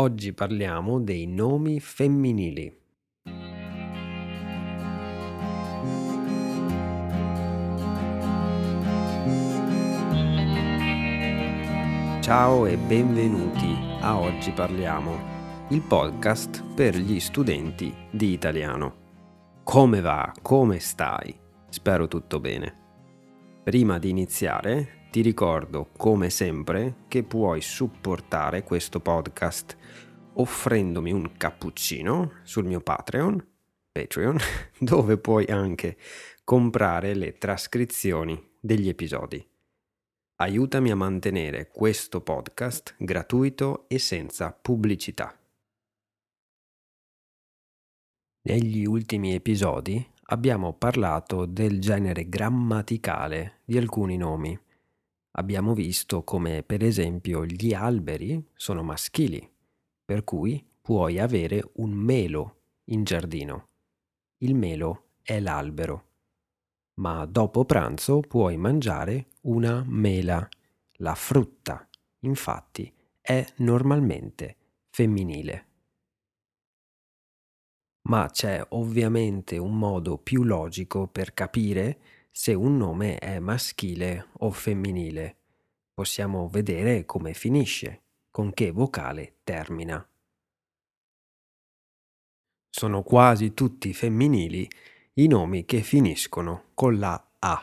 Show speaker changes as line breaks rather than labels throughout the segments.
Oggi parliamo dei nomi femminili. Ciao e benvenuti a Oggi parliamo, il podcast per gli studenti di italiano. Come va? Come stai? Spero tutto bene. Prima di iniziare, ti ricordo, come sempre, che puoi supportare questo podcast offrendomi un cappuccino sul mio Patreon, Patreon, dove puoi anche comprare le trascrizioni degli episodi. Aiutami a mantenere questo podcast gratuito e senza pubblicità. Negli ultimi episodi abbiamo parlato del genere grammaticale di alcuni nomi. Abbiamo visto come per esempio gli alberi sono maschili, per cui puoi avere un melo in giardino. Il melo è l'albero ma dopo pranzo puoi mangiare una mela. La frutta, infatti, è normalmente femminile. Ma c'è ovviamente un modo più logico per capire se un nome è maschile o femminile. Possiamo vedere come finisce, con che vocale termina. Sono quasi tutti femminili i nomi che finiscono con la A.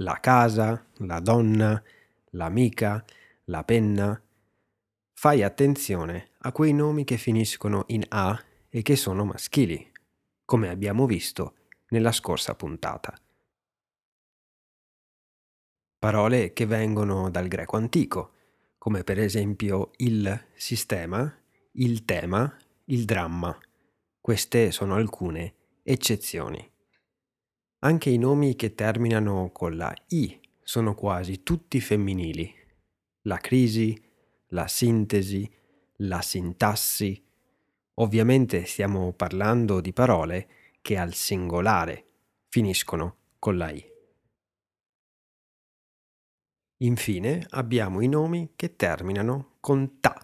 La casa, la donna, l'amica, la penna. Fai attenzione a quei nomi che finiscono in A e che sono maschili, come abbiamo visto nella scorsa puntata. Parole che vengono dal greco antico, come per esempio il sistema, il tema, il dramma. Queste sono alcune eccezioni. Anche i nomi che terminano con la I sono quasi tutti femminili. La crisi, la sintesi, la sintassi. Ovviamente stiamo parlando di parole che al singolare finiscono con la I. Infine abbiamo i nomi che terminano con ta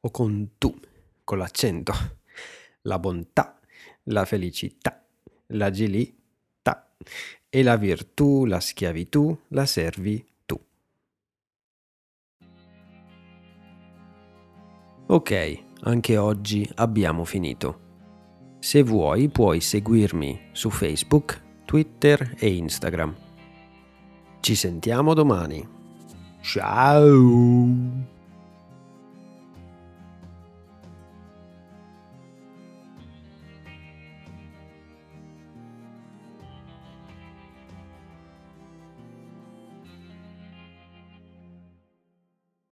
o con tu, con l'accento. La bontà, la felicità, l'agilità e la virtù, la schiavitù, la servi tu. Ok, anche oggi abbiamo finito. Se vuoi puoi seguirmi su Facebook, Twitter e Instagram. Ci sentiamo domani. Ciao!